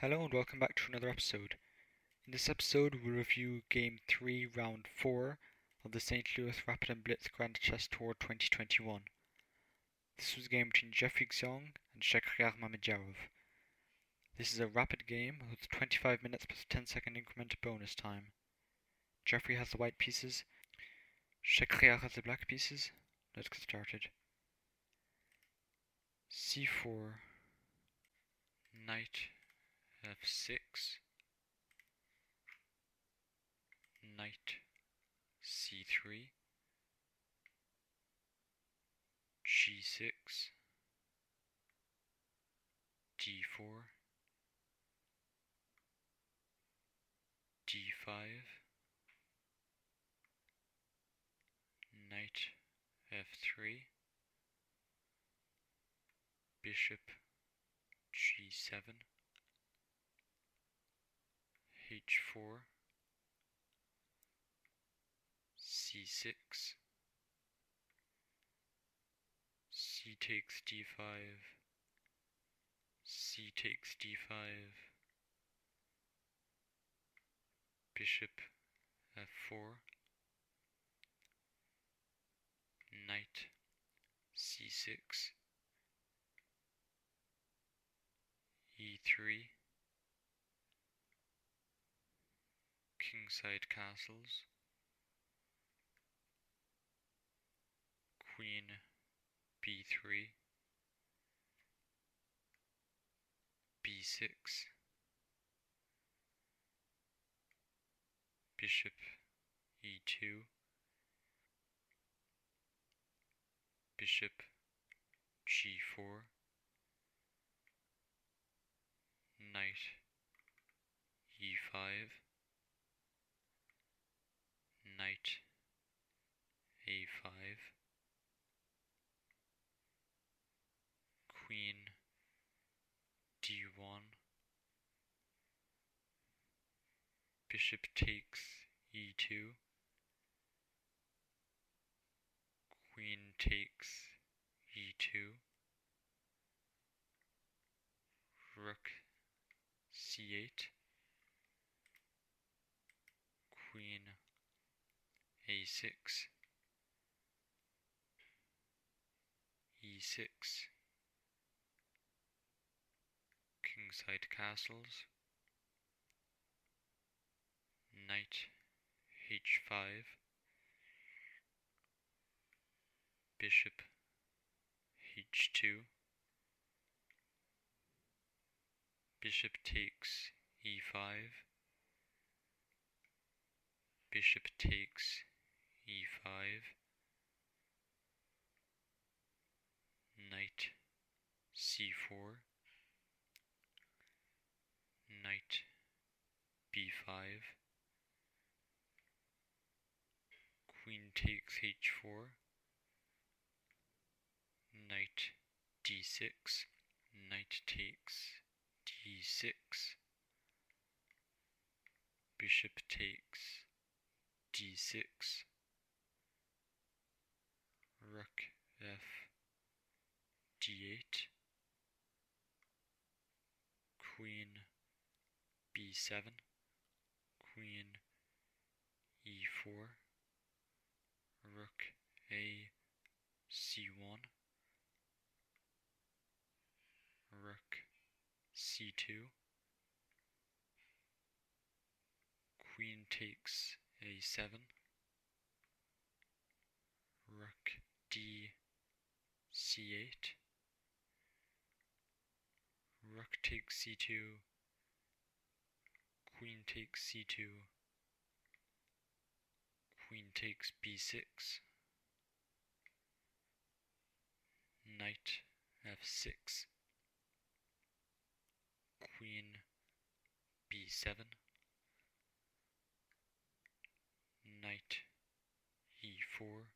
Hello and welcome back to another episode. In this episode, we'll review Game 3, Round 4 of the St. Louis Rapid and Blitz Grand Chess Tour 2021. This was a game between Jeffrey Xiong and Shakhriyar Mamedyarov. This is a rapid game with 25 minutes plus 10 second increment bonus time. Jeffrey has the white pieces, Shakhriyar has the black pieces. Let's get started. c4, knight f6, knight c3, g6, d4, d5, knight f3, bishop g7, h4, c6, c takes d5, c takes d5, bishop f4, knight c6, e3, kingside castles, queen b3, b6, bishop e2, bishop g4, knight e5, knight a5, queen d1, bishop takes e2, queen takes e2, rook c8, queen a6, e6, kingside castles, knight h5, bishop h2, bishop takes e5, bishop takes e5, knight c4, knight b5, queen takes h4, knight d6, knight takes d6, bishop takes d6, rook f d8, queen b7, queen e4, rook a c1, rook c2, queen takes a7, rook d c8, rook takes c2, queen takes c2, queen takes b6, knight f6, queen b7, knight e4,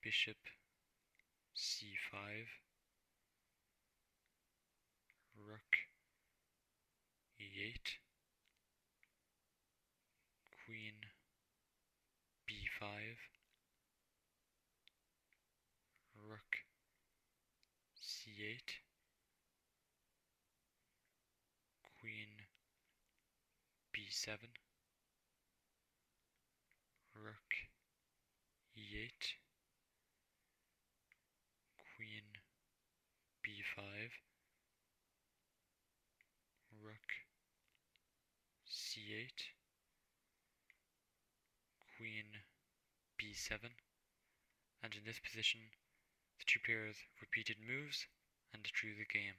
bishop c5, rook e8, queen b5, rook c8, g7, rook e8, queen b5, rook c8, queen b7, and in this position the two players repeated moves and drew the game.